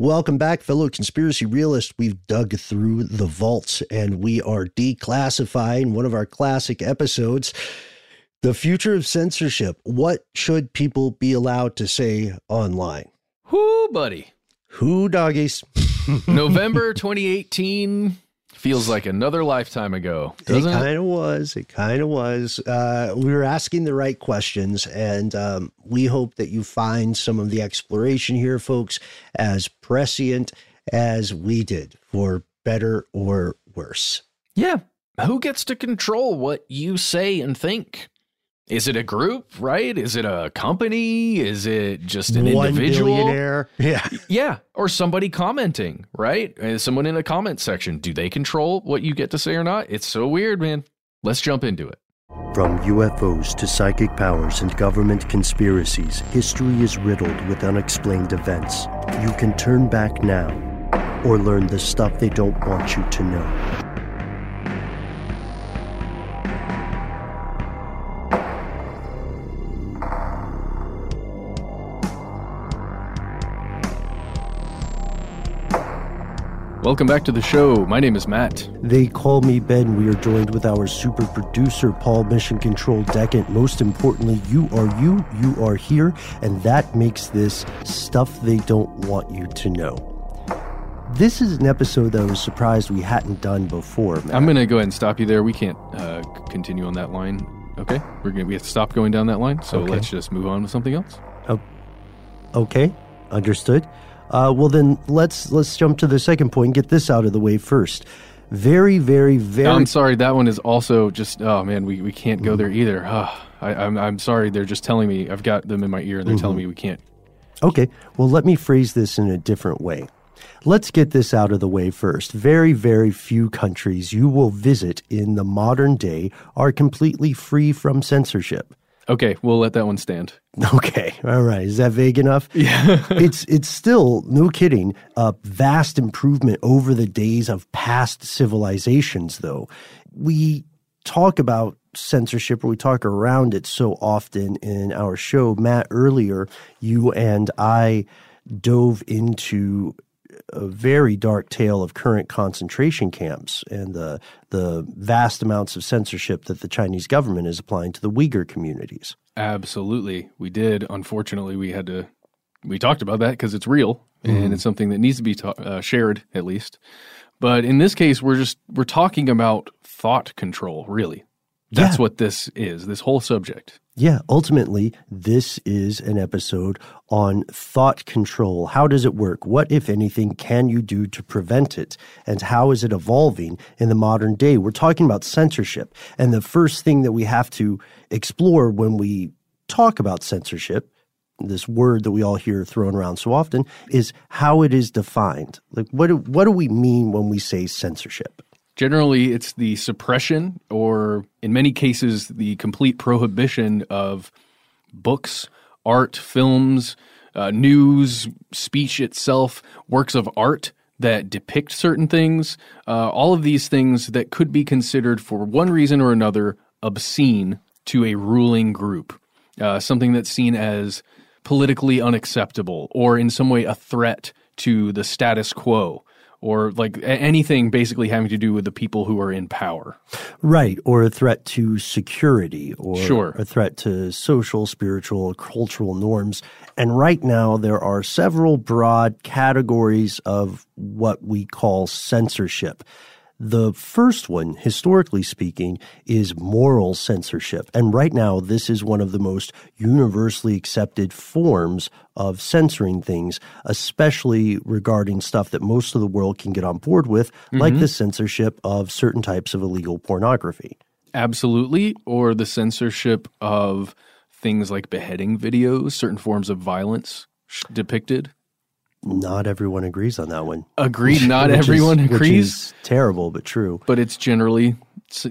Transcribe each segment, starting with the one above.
Welcome back, fellow conspiracy realists. We've dug through the vaults and we are declassifying one of our classic episodes The Future of Censorship. What should people be allowed to say online? Who, buddy. Who doggies? November 2018 feels like another lifetime ago. It kind of was. It kind of was. Uh, we were asking the right questions, and um, we hope that you find some of the exploration here, folks, as prescient as we did, for better or worse. Yeah. Who gets to control what you say and think? Is it a group, right? Is it a company? Is it just an One individual? billionaire. Yeah. Yeah, or somebody commenting, right? Uh, Someone in a comment section. Do they control what you get to say or not? It's so weird, man. Let's jump into it. From UFOs to psychic powers and government conspiracies, history is riddled with unexplained events. You can turn back now or learn the stuff they don't want you to know. Welcome back to the show. My name is Matt. They call me Ben. We are joined with our super producer, Paul Mission Control Decant. Most importantly, you are you, you are here, and that makes this stuff they don't want you to know. This is an episode that I was surprised we hadn't done before. Matt. I'm going to go ahead and stop you there. We can't uh, continue on that line. Okay, we're gonna we have to stop going down that line. So Okay. let's just move on with something else. Okay, understood. Uh, well, then let's let's jump to the second point get this out of the way first. Very, very, very. I'm sorry. That one is also just. Oh man, we, we can't go there either. Ah, I, I'm I'm sorry. They're just telling me. I've got them in my ear. and They're telling me we can't. Okay, well, let me phrase this in a different way. Let's get this out of the way first. Very, very few countries you will visit in the modern day are completely free from censorship. Okay, we'll let that one stand. Okay, all right. Is that vague enough? Yeah. it's it's still no kidding a vast improvement over the days of past civilizations. Though we talk about censorship or we talk around it so often in our show, Matt. Earlier, you and I dove into a very dark tale of current concentration camps and the the vast amounts of censorship that the Chinese government is applying to the Uyghur communities. Absolutely, we did. Unfortunately, we had to. We talked about that because it's real and it's something that needs to be ta- uh, shared at least. But in this case, we're just we're talking about thought control. Really, that's Yeah. what this is. This whole subject. Yeah, ultimately, this is an episode on thought control. How does it work? What, if anything, can you do to prevent it? And how is it evolving in the modern day? We're talking about censorship. And the first thing that we have to explore when we talk about censorship, this word that we all hear thrown around so often, is how it is defined. Like, what do, what do we mean when we say censorship? Generally, it's the suppression, or in many cases, the complete prohibition of books, art, films, uh, news, speech itself, works of art that depict certain things, uh, all of these things that could be considered for one reason or another obscene to a ruling group, uh, something that's seen as politically unacceptable or in some way a threat to the status quo or like anything basically having to do with the people who are in power. Right. Or a threat to security or sure. a threat to social, spiritual, cultural norms. And right now, there are several broad categories of what we call censorship. The first one, historically speaking, is moral censorship. And right now, this is one of the most universally accepted forms of censoring things, especially regarding stuff that most of the world can get on board with, mm-hmm. like the censorship of certain types of illegal pornography. Absolutely. Or the censorship of things like beheading videos, certain forms of violence depicted. Not everyone agrees on that one. Agreed. Not everyone is, agrees. terrible, but true. But it's generally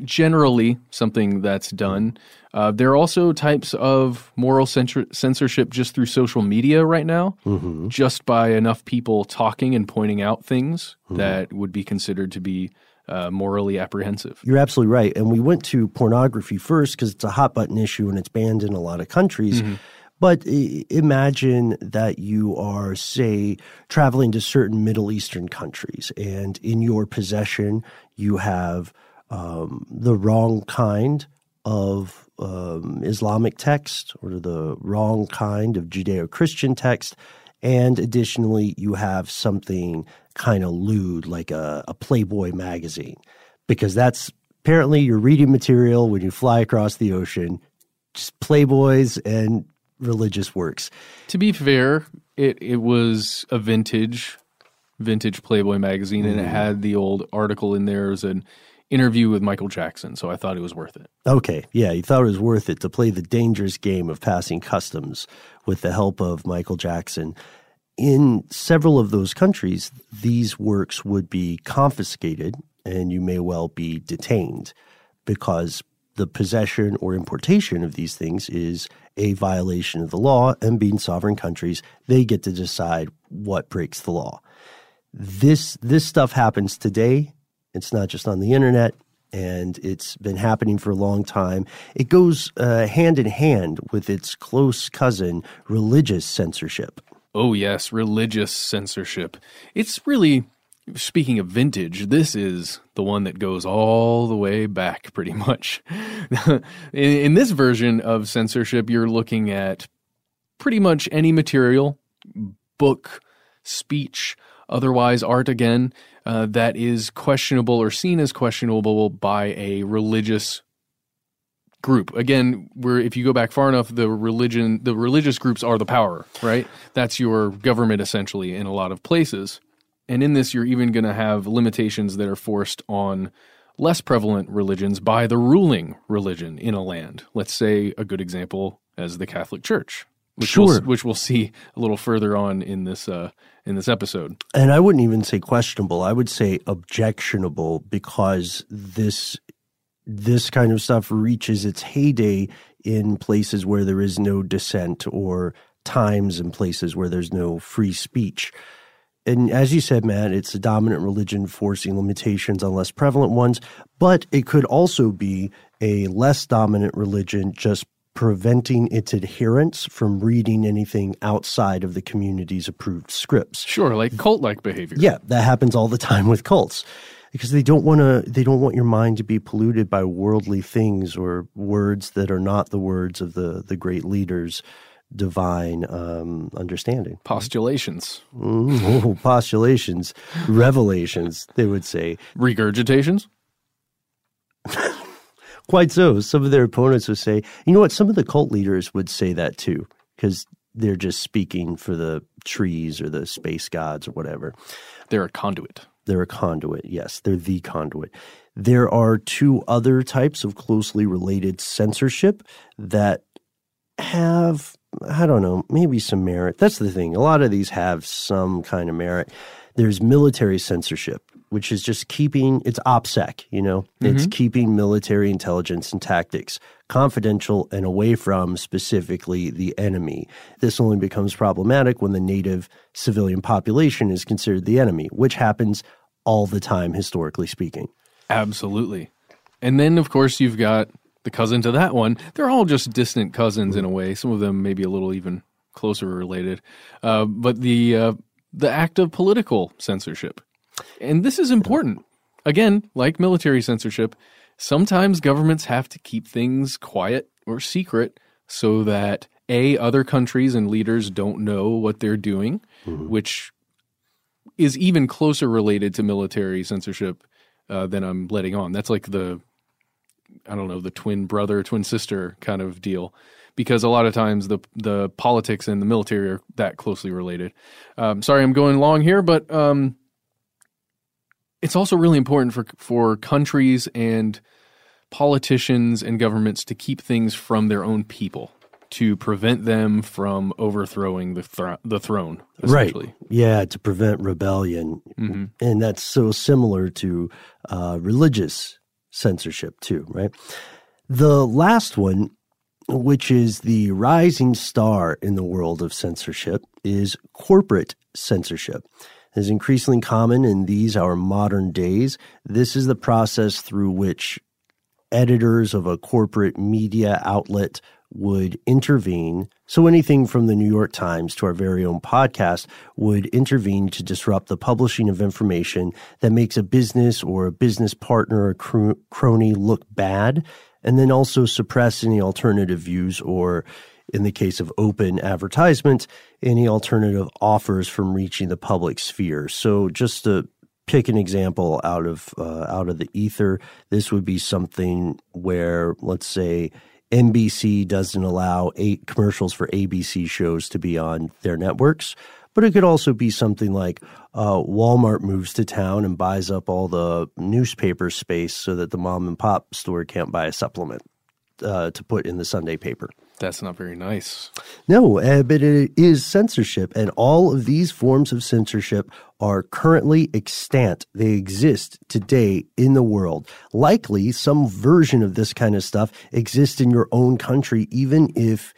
generally something that's done. Uh, there are also types of moral censor- censorship just through social media right now, mm-hmm. just by enough people talking and pointing out things mm-hmm. that would be considered to be uh, morally apprehensive. You're absolutely right. And we went to pornography first because it's a hot button issue and it's banned in a lot of countries. Mm-hmm. But imagine that you are, say, traveling to certain Middle Eastern countries, and in your possession, you have um, the wrong kind of um, Islamic text or the wrong kind of Judeo Christian text. And additionally, you have something kind of lewd, like a, a Playboy magazine, because that's apparently your reading material when you fly across the ocean. Just Playboys and religious works. To be fair, it it was a vintage vintage Playboy magazine mm. and it mm. had the old article in there as an interview with Michael Jackson, so I thought it was worth it. Okay, yeah, you thought it was worth it to play the dangerous game of passing customs with the help of Michael Jackson. In several of those countries, these works would be confiscated and you may well be detained because the possession or importation of these things is a violation of the law, and being sovereign countries, they get to decide what breaks the law. This this stuff happens today. It's not just on the internet, and it's been happening for a long time. It goes uh, hand in hand with its close cousin, religious censorship. Oh yes, religious censorship. It's really speaking of vintage, this is the one that goes all the way back pretty much. in, in, this version of censorship, you're looking at pretty much any material, book, speech, otherwise art again, uh, that is questionable or seen as questionable by a religious group. Again, where if you go back far enough, the religion, the religious groups are the power, right? That's your government essentially in a lot of places. And in this, you're even going to have limitations that are forced on less prevalent religions by the ruling religion in a land. Let's say a good example as the Catholic Church, which sure. we'll, which we'll see a little further on in this uh, in this episode. And I wouldn't even say questionable; I would say objectionable because this this kind of stuff reaches its heyday in places where there is no dissent or times and places where there's no free speech and as you said, Matt, it's a dominant religion forcing limitations on less prevalent ones, but it could also be a less dominant religion just preventing its adherents from reading anything outside of the community's approved scripts. Sure, like cult like behavior. Yeah, that happens all the time with cults. Because they don't want to they don't want your mind to be polluted by worldly things or words that are not the words of the the great leaders divine um, understanding. Postulations. Oh, postulations, revelations, they would say. Regurgitations? Quite so. Some of their opponents would say, you know what, some of the cult leaders would say that too, because they're just speaking for the trees or the space gods or whatever. They're a conduit. They're a conduit, yes. They're the conduit. There are two other types of closely related censorship that have I don't know, maybe some merit. That's the thing. A lot of these have some kind of merit. There's military censorship, which is just keeping it's OPSEC, you know, mm-hmm. it's keeping military intelligence and tactics confidential and away from specifically the enemy. This only becomes problematic when the native civilian population is considered the enemy, which happens all the time, historically speaking. Absolutely. And then, of course, you've got the cousin to that one. They're all just distant cousins in a way. Some of them maybe a little even closer related. Uh, but the uh, the act of political censorship, and this is important. Again, like military censorship, sometimes governments have to keep things quiet or secret so that a other countries and leaders don't know what they're doing, which is even closer related to military censorship uh, than I'm letting on. That's like the I don't know the twin brother, twin sister kind of deal, because a lot of times the the politics and the military are that closely related. Um, sorry, I'm going long here, but um, it's also really important for for countries and politicians and governments to keep things from their own people to prevent them from overthrowing the thro- the throne. Right. Yeah, to prevent rebellion. And that's so similar to uh, religious censorship, too, right? The last one, which is the rising star in the world of censorship, is corporate censorship. It is increasingly common in these our modern days. This is the process through which editors of a corporate media outlet would intervene. So anything from the New York Times to our very own podcast would intervene to disrupt the publishing of information that makes a business or a business partner or cr- crony look bad, and then also suppress any alternative views or in the case of open advertisement, any alternative offers from reaching the public sphere. So just to pick an example out of uh, out of the ether, this would be something where, let's say, NBC doesn't allow eight commercials for ABC shows to be on their networks. But it could also be something like uh, Walmart moves to town and buys up all the newspaper space so that the mom and pop store can't buy a supplement uh, to put in the Sunday paper. That's not very nice. No, uh, but it is censorship, and all of these forms of censorship are currently extant. They exist today in the world. Likely, some version of this kind of stuff exists in your own country, even if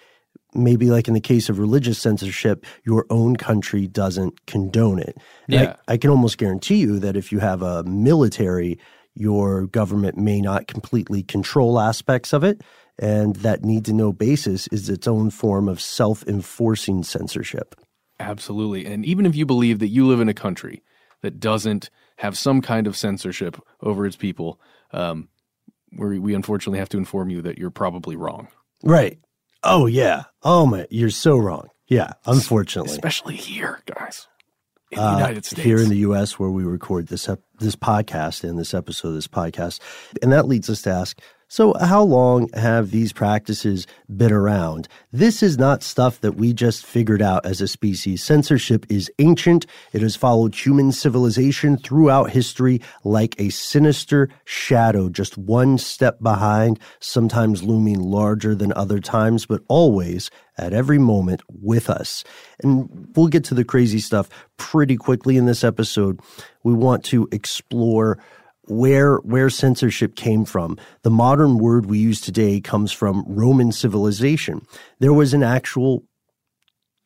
maybe like in the case of religious censorship, your own country doesn't condone it. And I- Yeah. I, can almost guarantee you that if you have a military, your government may not completely control aspects of it. And that need to know basis is its own form of self enforcing censorship. Absolutely. And even if you believe that you live in a country that doesn't have some kind of censorship over its people, um, we, we unfortunately have to inform you that you're probably wrong. Right. Oh, yeah. Oh, my. You're so wrong. Yeah. Unfortunately. Especially here, guys, in the Uh, United States. Here in the U.S., where we record this ep- this podcast and this episode of this podcast, and that leads us to ask: So, how long have these practices been around? This is not stuff that we just figured out as a species. Censorship is ancient. It has followed human civilization throughout history like a sinister shadow, just one step behind, sometimes looming larger than other times, but always at every moment with us. And we'll get to the crazy stuff pretty quickly in this episode. We want to explore where where censorship came from. The modern word we use today comes from Roman civilization. There was an actual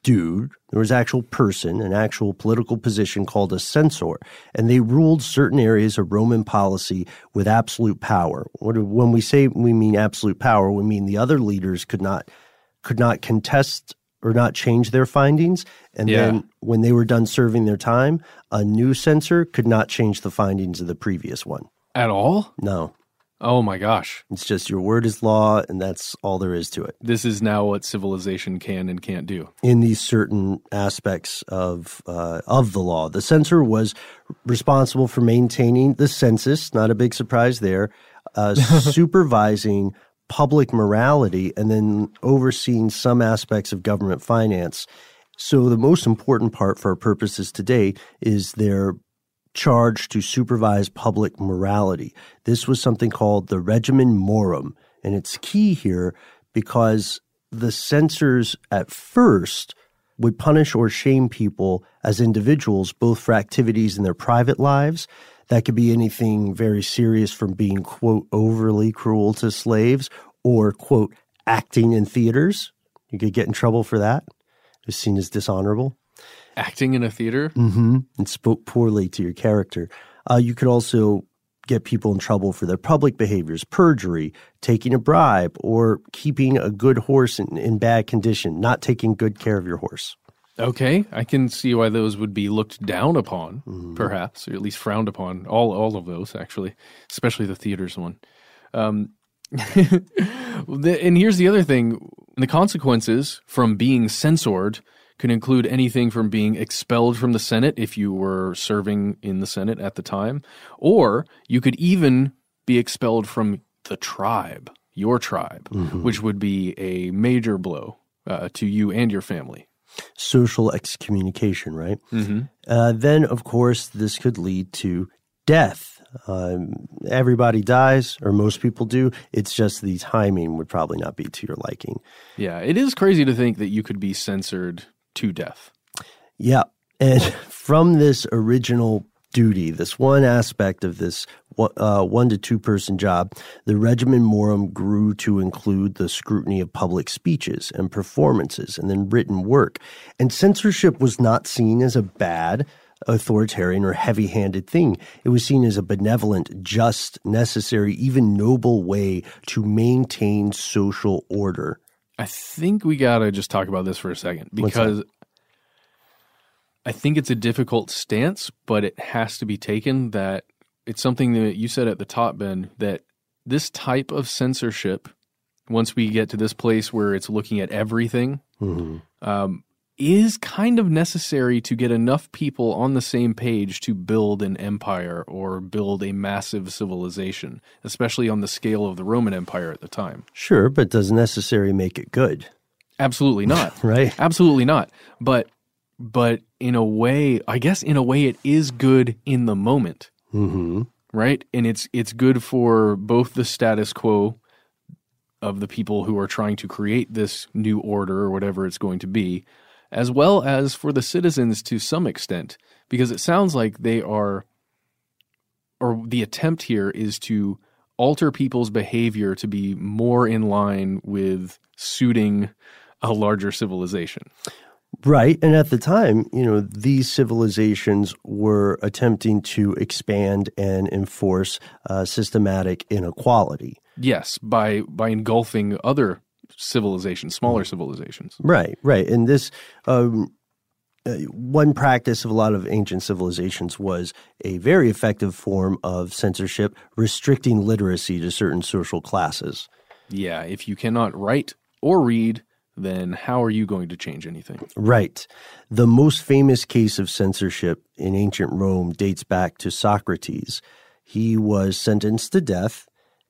dude, there was actual person, an actual political position called a censor, and they ruled certain areas of Roman policy with absolute power. When we say we mean absolute power, we mean the other leaders could not could not contest or not change their findings, and Yeah. then when they were done serving their time, a new censor could not change the findings of the previous one. At all? No, Oh my gosh. it's just your word is law, and that's all there is to it. This is now what civilization can and can't do. in these certain aspects of uh, of the law. The censor was responsible for maintaining the census. Not a big surprise there. Uh, supervising public morality and then overseeing some aspects of government finance. So the most important part for our purposes today is their charge to supervise public morality. This was something called the regimen morum, and it's key here because the censors at first would punish or shame people as individuals, both for activities in their private lives. That could be anything very serious from being, quote, overly cruel to slaves or, quote, acting in theaters. You could get in trouble for that. It was seen as dishonorable. Acting in a theater? Mm-hmm. And spoke poorly to your character. Uh, you could also get people in trouble for their public behaviors, perjury, taking a bribe, or keeping a good horse in, in bad condition, not taking good care of your horse. Okay, I can see why those would be looked down upon, mm-hmm. perhaps, or at least frowned upon. All all of those, actually, especially the theaters one. Um, and here's the other thing: the consequences from being censored can include anything from being expelled from the Senate if you were serving in the Senate at the time, or you could even be expelled from the tribe, your tribe, mm-hmm. which would be a major blow uh, to you and your family. Social excommunication, right? Mm-hmm. Uh, then, of course, this could lead to death. Um, everybody dies, or most people do. It's just the timing would probably not be to your liking. Yeah, it is crazy to think that you could be censored to death. Yeah. And from this original duty, this one aspect of this uh, one to two person job, the regimen morum grew to include the scrutiny of public speeches and performances and then written work. And censorship was not seen as a bad, authoritarian, or heavy handed thing. It was seen as a benevolent, just, necessary, even noble way to maintain social order. I think we got to just talk about this for a second because I think it's a difficult stance, but it has to be taken that it's something that you said at the top, Ben, that this type of censorship, once we get to this place where it's looking at everything, mm-hmm. um, is kind of necessary to get enough people on the same page to build an empire or build a massive civilization, especially on the scale of the Roman Empire at the time. Sure, but does necessary make it good. Absolutely not. right? Absolutely not. But but in a way, I guess in a way it is good in the moment. Mm-hmm. Right? And it's it's good for both the status quo of the people who are trying to create this new order or whatever it's going to be, as well as for the citizens to some extent, because it sounds like they are, or the attempt here is to alter people's behavior to be more in line with suiting a larger civilization. Right. And at the time, you know, these civilizations were attempting to expand and enforce uh, systematic inequality. Yes, by by engulfing other civilizations, smaller civilizations. Right, right. And this um, uh, one practice of a lot of ancient civilizations was a very effective form of censorship, restricting literacy to certain social classes. Yeah, if you cannot write or read, then how are you going to change anything? Right. The most famous case of censorship in ancient Rome dates back to Socrates. He was sentenced to death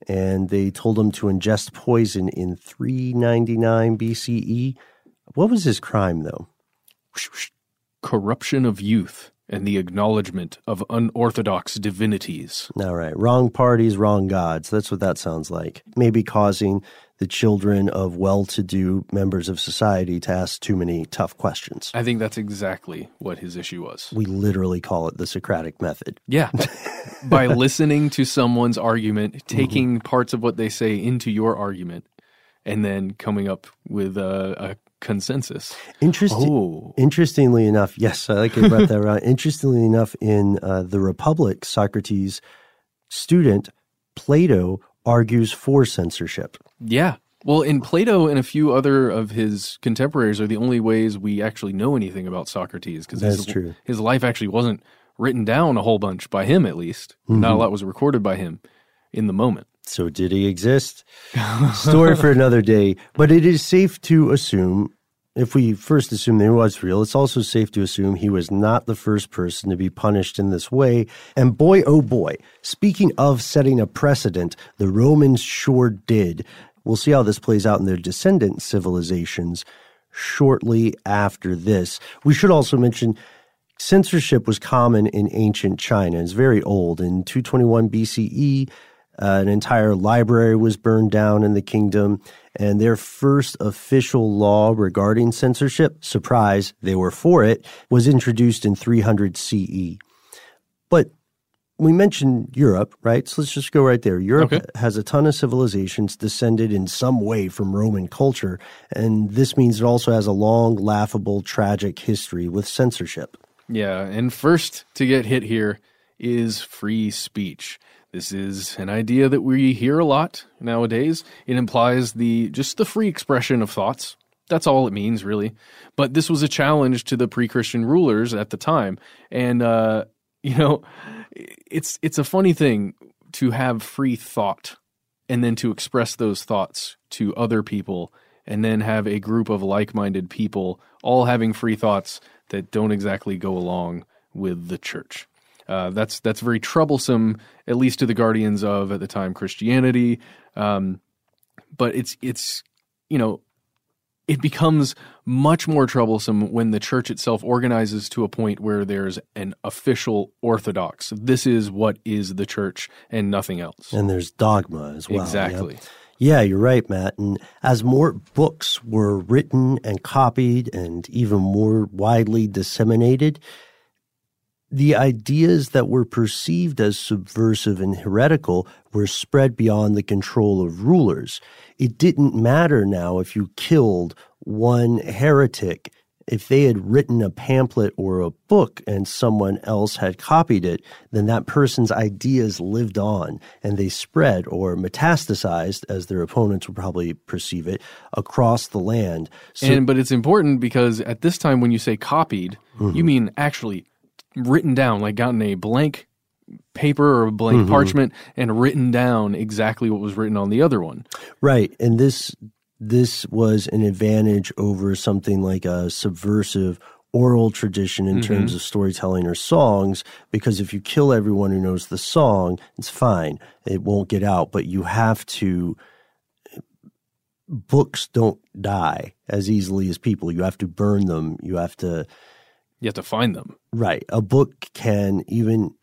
and they told him to ingest poison in 399 BCE. What was his crime, though? Corruption of youth and the acknowledgement of unorthodox divinities. All right. Wrong parties, wrong gods. That's what that sounds like. Maybe causing the children of well to do members of society to ask too many tough questions. I think that's exactly what his issue was. We literally call it the Socratic method. Yeah. By listening to someone's argument, mm-hmm. taking mm-hmm. parts of what they say into your argument, and then coming up with a, a consensus. Interesting. Oh. Interestingly enough, yes, I like you brought that around. Interestingly enough, in uh, the Republic, Socrates' student Plato argues for censorship. Yeah. Well, in Plato and a few other of his contemporaries are the only ways we actually know anything about Socrates because his, true. his life actually wasn't written down a whole bunch by him, at least. Mm-hmm. Not a lot was recorded by him in the moment. So, did he exist? Story for another day. But it is safe to assume, if we first assume that he was real, it's also safe to assume he was not the first person to be punished in this way. And boy, oh boy, speaking of setting a precedent, the Romans sure did. We'll see how this plays out in their descendant civilizations shortly after this. We should also mention censorship was common in ancient China. It's very old. In 221 BCE, Uh, an entire library was burned down in the kingdom, and their first official law regarding censorship, surprise, they were for it, was introduced in 300 CE. But we mentioned Europe, right? So let's just go right there. Europe Okay. has a ton of civilizations descended in some way from Roman culture, and this means it also has a long, laughable, tragic history with censorship. Yeah, and first to get hit here is free speech. This is an idea that we hear a lot nowadays. It implies the just the free expression of thoughts. That's all it means, really. But this was a challenge to the pre-Christian rulers at the time, and uh, you know, it's it's a funny thing to have free thought and then to express those thoughts to other people and then have a group of like-minded people all having free thoughts that don't exactly go along with the church. Uh, that's that's very troublesome, at least to the guardians of at the time Christianity. Um, but it's it's you know it becomes much more troublesome when the church itself organizes to a point where there's an official orthodox. This is what is the church and nothing else. And there's dogma as well. yeah. exactly. Yeah, you're right, Matt. And as more books were written and copied and even more widely disseminated, the ideas that were perceived as subversive and heretical were spread beyond the control of rulers. It didn't matter now if you killed one heretic. If they had written a pamphlet or a book and someone else had copied it, then that person's ideas lived on and they spread or metastasized, as their opponents would probably perceive it, across the land. So, and but it's important because at this time when you say copied, you mm-hmm. mean actually written down, like gotten a blank paper or a blank mm-hmm. parchment and written down exactly what was written on the other one. Right. And this this was an advantage over something like a subversive oral tradition in terms mm-hmm. of storytelling or songs because if you kill everyone who knows the song, it's fine. It won't get out, but you have to books don't die as easily as people. You have to burn them. You have to You have to find them. Right. A book can even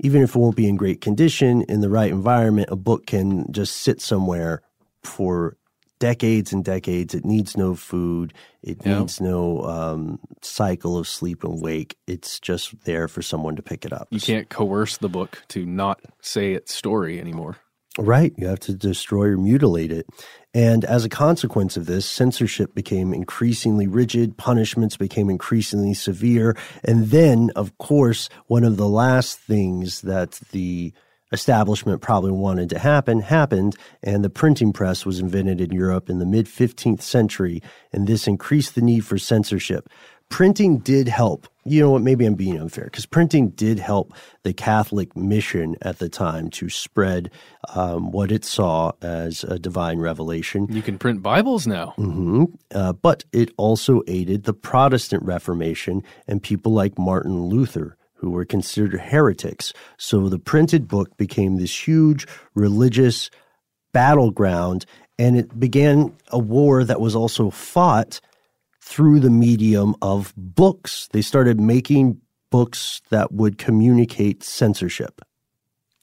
even if it won't be in great condition in the right environment, a book can just sit somewhere for decades and decades. It needs no food. It Yeah. needs no um, cycle of sleep and wake. It's just there for someone to pick it up. You can't coerce the book to not say its story anymore. Right. You have to destroy or mutilate it. And as a consequence of this, censorship became increasingly rigid, punishments became increasingly severe. And then, of course, one of the last things that the establishment probably wanted to happen happened, and the printing press was invented in Europe in the mid 15th century, and this increased the need for censorship. Printing did help. You know what? Maybe I'm being unfair because printing did help the Catholic mission at the time to spread um, what it saw as a divine revelation. You can print Bibles now. hmm Uh, but it also aided the Protestant Reformation and people like Martin Luther, who were considered heretics. So the printed book became this huge religious battleground, and it began a war that was also fought through the medium of books. They started making books that would communicate censorship.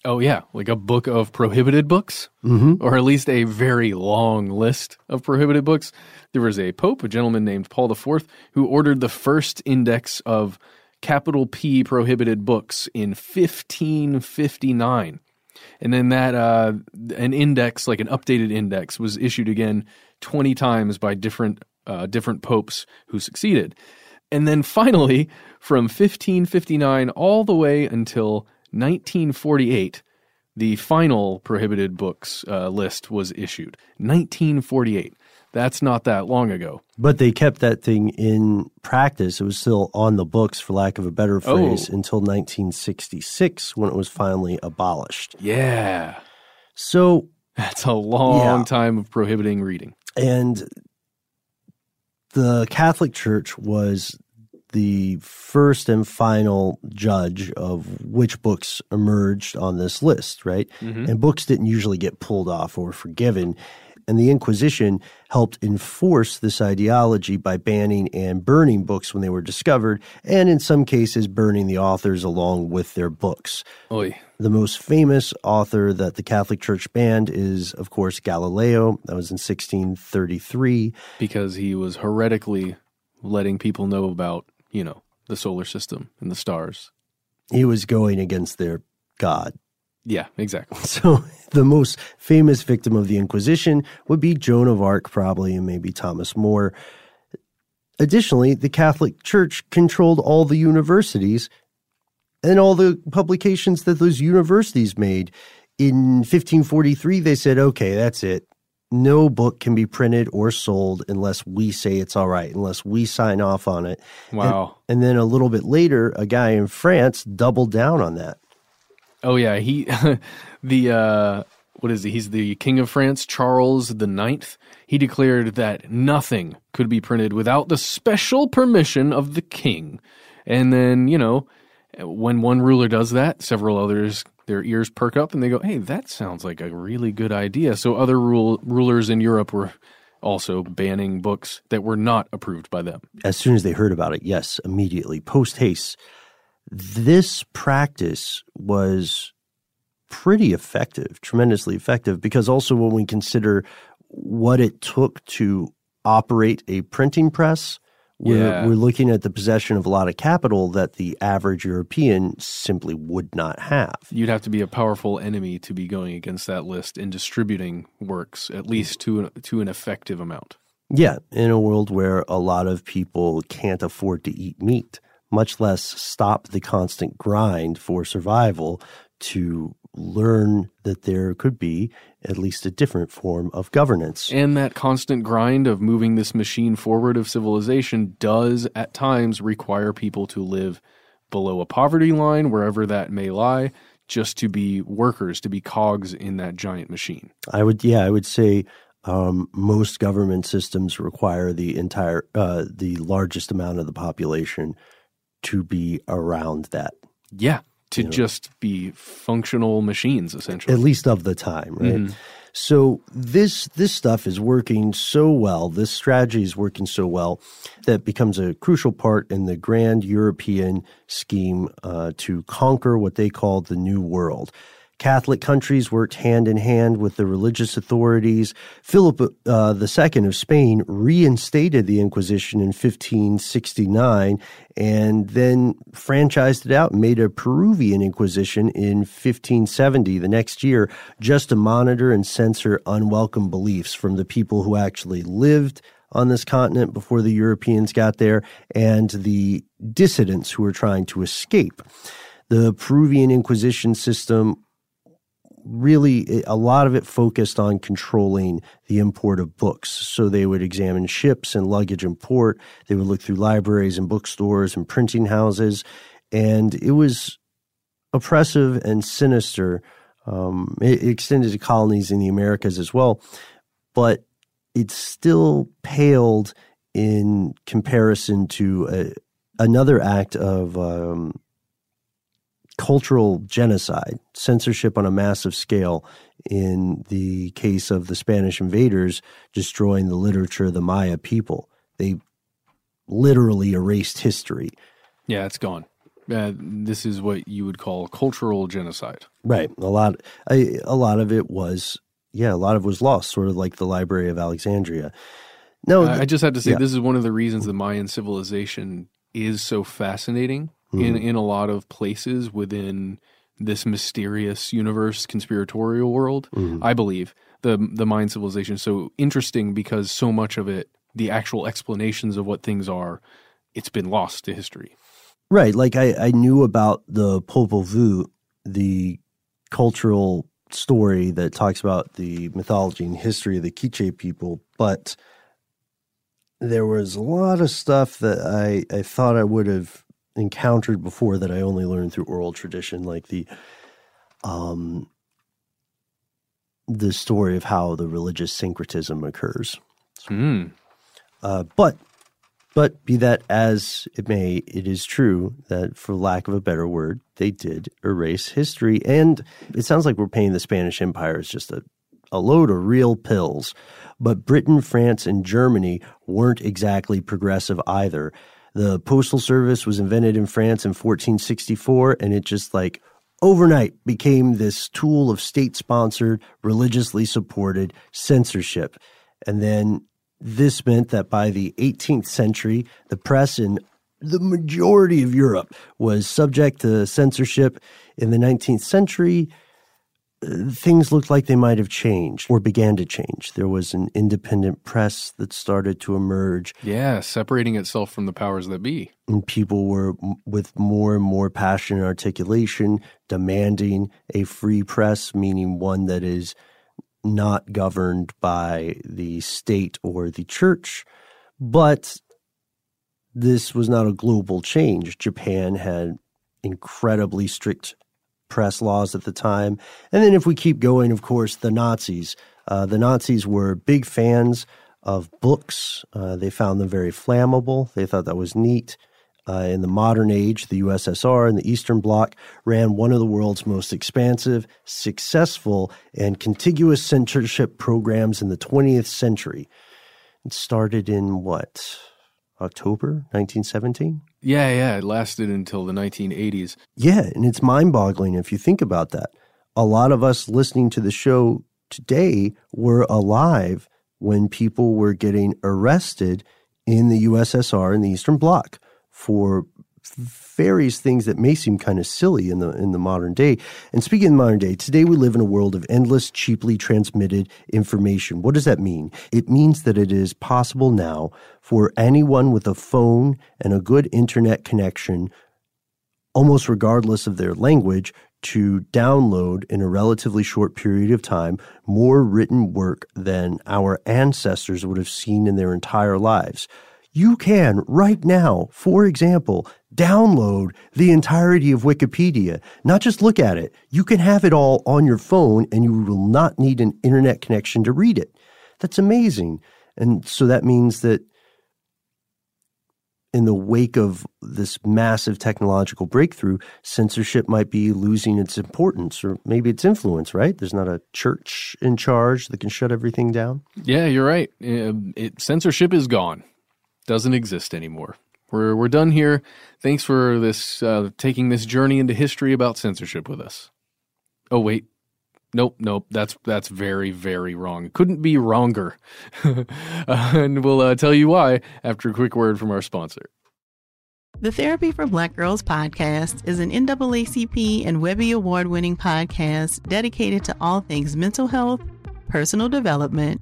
Oh yeah, like a book of prohibited books, mm-hmm. or at least a very long list of prohibited books. There was a pope, a gentleman named Paul IV, who ordered the first index of capital P prohibited books in 1559. And then that uh, an index, like an updated index, was issued again 20 times by different uh, different popes who succeeded. And then finally, from 1559 all the way until 1948, the final prohibited books uh, list was issued. 1948. That's not that long ago. But they kept that thing in practice. It was still on the books, for lack of a better phrase, Oh. until 1966 when it was finally abolished. Yeah. So, That's a long Yeah. time of prohibiting reading. and the Catholic Church was the first and final judge of which books emerged on this list, right? Mm-hmm. And books didn't usually get pulled off or forgiven And the Inquisition helped enforce this ideology by banning and burning books when they were discovered, and in some cases, burning the authors along with their books. Oy. The most famous author that the Catholic Church banned is, of course, Galileo. That was in 1633. Because he was heretically letting people know about, you know, the solar system and the stars. He was going against their God. Yeah, exactly. So the most famous victim of the Inquisition would be Joan of Arc, probably, and maybe Thomas More. Additionally, the Catholic Church controlled all the universities and all the publications that those universities made. In 1543, they said, okay, that's it. No book can be printed or sold unless we say it's all right, unless we sign off on it. Wow. And, and then a little bit later, a guy in France doubled down on that. Oh yeah, he the uh what is he? He's the king of France, Charles the Ninth. He declared that nothing could be printed without the special permission of the king. And then, you know, when one ruler does that, several others their ears perk up and they go, "Hey, that sounds like a really good idea." So other rule, rulers in Europe were also banning books that were not approved by them. As soon as they heard about it, yes, immediately, post haste. This practice was pretty effective, tremendously effective, because also when we consider what it took to operate a printing press, we're, Yeah. we're looking at the possession of a lot of capital that the average European simply would not have. You'd have to be a powerful enemy to be going against that list and distributing works at mm. least to an, to an effective amount. Yeah, in a world where a lot of people can't afford to eat meat, much less stop the constant grind for survival to learn that there could be at least a different form of governance. And that constant grind of moving this machine forward of civilization does at times require people to live below a poverty line, wherever that may lie, just to be workers, to be cogs in that giant machine. I would, yeah, I would say um, most government systems require the entire, uh, the largest amount of the population to be around that, Yeah. To You know. just be functional machines, essentially. at least of the time, right? So this this stuff is working so well. This strategy is working so well that it becomes a crucial part in the grand European scheme uh, to conquer what they called the New World. Catholic countries worked hand in hand with the religious authorities. Philip uh, II of Spain reinstated the Inquisition in 1569 and then franchised it out and made a Peruvian Inquisition in 1570, the next year, just to monitor and censor unwelcome beliefs from the people who actually lived on this continent before the Europeans got there and the dissidents who were trying to escape. The Peruvian Inquisition system really a lot of it focused on controlling the import of books. So they would examine ships and luggage in port. They would look through libraries and bookstores and printing houses, and it was oppressive and sinister. Um, it extended to colonies in the Americas as well, but it still paled in comparison to a, another act of um, cultural genocide, censorship on a massive scale. In the case of the Spanish invaders destroying the literature of the Maya people, they literally erased history. yeah, it's gone. Uh, this is what you would call cultural genocide. Right. A lot. A, a lot of it was. Yeah, a lot of it was lost, sort of like the Library of Alexandria. No, I I just have to say yeah. this is one of the reasons the Mayan civilization is so fascinating in Mm-hmm. in a lot of places within this mysterious universe conspiratorial world. Mm-hmm. I believe the the Mayan civilization is so interesting because so much of it, the actual explanations of what things are, it's been lost to history. Right. Like I, I knew about the Popol Vuh, the cultural story that talks about the mythology and history of the Quiche people, but there was a lot of stuff that I, I thought I would have encountered before that I only learned through oral tradition, like the um the story of how the religious syncretism occurs. Mm. Uh, but but be that as it may, it is true that, for lack of a better word, they did erase history. And it sounds like we're paying the Spanish Empire as just a, a load of real pills. But Britain, France, and Germany weren't exactly progressive either. The Postal Service was invented in France in 1464, and it just like overnight became this tool of state sponsored, religiously supported censorship. And then this meant that by the 18th century, the press in the majority of Europe was subject to censorship. In the 19th century, things looked like they might have changed or began to change. There was an independent press that started to emerge. Yeah, separating itself from the powers that be. And people were, with more and more passion and articulation, demanding a free press, meaning one that is not governed by the state or the church. But this was not a global change. Japan had incredibly strict press laws at the time. And then if we keep going, of course, the Nazis. Uh, the Nazis were big fans of books. Uh, they found them very flammable. They thought that was neat. Uh, in the modern age, the USSR and the Eastern Bloc ran one of the world's most expansive, successful, and contiguous censorship programs in the 20th century. It started in what? October 1917? Yeah, yeah. It lasted until the 1980s. Yeah, and it's mind boggling if you think about that. A lot of us listening to the show today were alive when people were getting arrested in the USSR in the Eastern Bloc for various things that may seem kind of silly in the in the modern day. And speaking of modern day, today we live in a world of endless, cheaply transmitted information. What does that mean? It means that it is possible now for anyone with a phone and a good internet connection, almost regardless of their language, to download in a relatively short period of time more written work than our ancestors would have seen in their entire lives. You can right now, for example, download the entirety of Wikipedia, not just look at it. You can have it all on your phone and you will not need an internet connection to read it. That's amazing. And so that means that in the wake of this massive technological breakthrough, censorship might be losing its importance or maybe its influence, right? There's not a church in charge that can shut everything down. Yeah, you're right. Um, it, censorship is gone, doesn't exist anymore. We're, we're done here. Thanks for this uh, taking this journey into history about censorship with us. Oh, wait. Nope, nope. That's that's very, very wrong. Couldn't be wronger. uh, and we'll uh, tell you why after a quick word from our sponsor. The Therapy for Black Girls podcast is an NAACP and Webby Award winning podcast dedicated to all things mental health, personal development,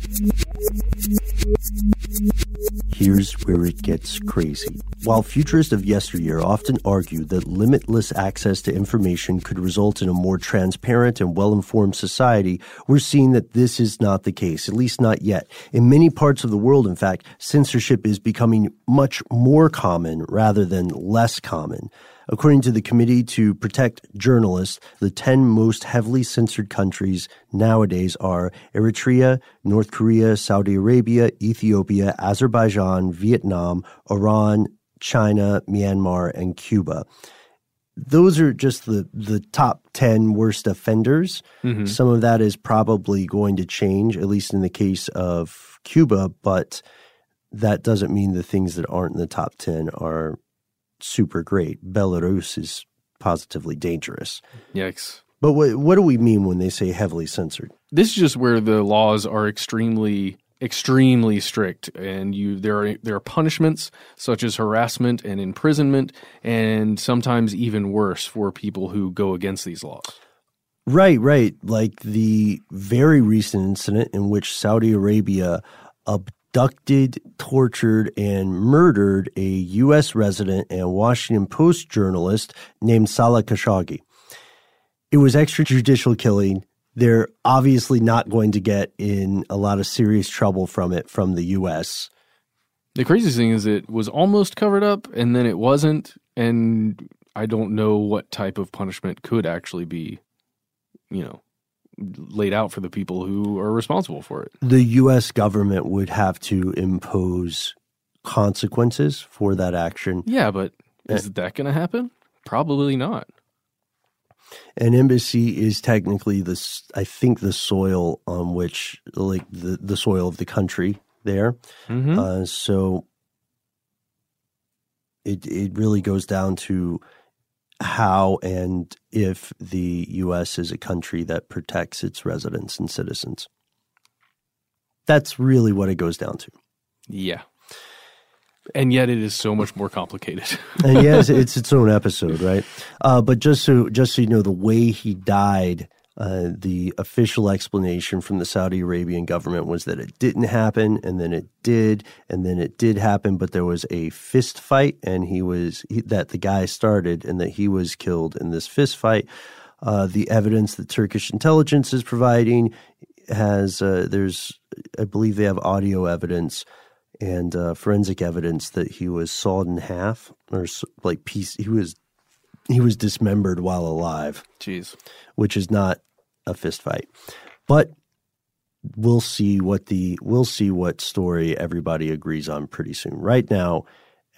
Here's where it gets crazy. While futurists of yesteryear often argued that limitless access to information could result in a more transparent and well informed society, we're seeing that this is not the case, at least not yet. In many parts of the world, in fact, censorship is becoming much more common rather than less common. According to the Committee to Protect Journalists, the 10 most heavily censored countries nowadays are Eritrea, North Korea, Saudi Arabia, Ethiopia, Azerbaijan, Vietnam, Iran, China, Myanmar, and Cuba. Those are just the, the top 10 worst offenders. Mm-hmm. Some of that is probably going to change, at least in the case of Cuba, but that doesn't mean the things that aren't in the top 10 are super great. Belarus is positively dangerous. Yikes. But what, what do we mean when they say heavily censored? This is just where the laws are extremely extremely strict and you there are there are punishments such as harassment and imprisonment and sometimes even worse for people who go against these laws. Right, right. Like the very recent incident in which Saudi Arabia abducted, tortured, and murdered a U.S. resident and Washington Post journalist named Salah Khashoggi. It was extrajudicial killing. They're obviously not going to get in a lot of serious trouble from it from the U.S. The craziest thing is it was almost covered up and then it wasn't. And I don't know what type of punishment could actually be, you know, laid out for the people who are responsible for it. The U.S. government would have to impose consequences for that action. Yeah, but is and, that going to happen? Probably not. An embassy is technically the, I think, the soil on which, like the, the soil of the country there. Mm-hmm. Uh, so it it really goes down to how and if the U.S. is a country that protects its residents and citizens. That's really what it goes down to. Yeah. And yet it is so much more complicated. and yes, it's its own episode, right? Uh, but just so just so you know, the way he died – uh, the official explanation from the Saudi Arabian government was that it didn't happen, and then it did, and then it did happen, but there was a fist fight, and he was he, that the guy started, and that he was killed in this fist fight. Uh, the evidence that Turkish intelligence is providing has uh, there's I believe they have audio evidence and uh, forensic evidence that he was sawed in half or like piece. He was he was dismembered while alive. Jeez. Which is not a fist fight. But we'll see what the we'll see what story everybody agrees on pretty soon. Right now,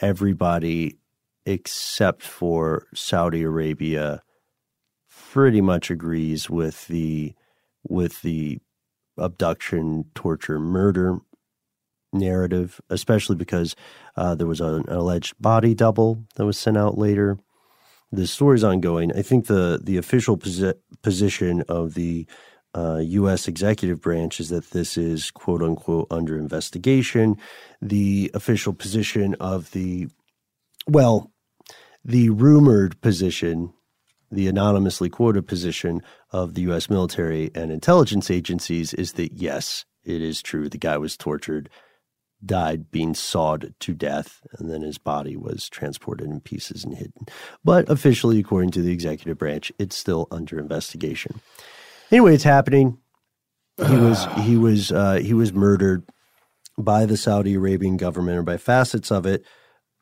everybody except for Saudi Arabia pretty much agrees with the with the abduction, torture, murder narrative, especially because uh, there was an alleged body double that was sent out later the story's ongoing. I think the the official posi- position of the uh, U.S. executive branch is that this is quote unquote under investigation. The official position of the well, the rumored position, the anonymously quoted position of the U.S. military and intelligence agencies is that yes, it is true. The guy was tortured died being sawed to death, and then his body was transported in pieces and hidden. But officially, according to the executive branch, it's still under investigation. Anyway, it's happening. He was he was uh, he was murdered by the Saudi Arabian government or by facets of it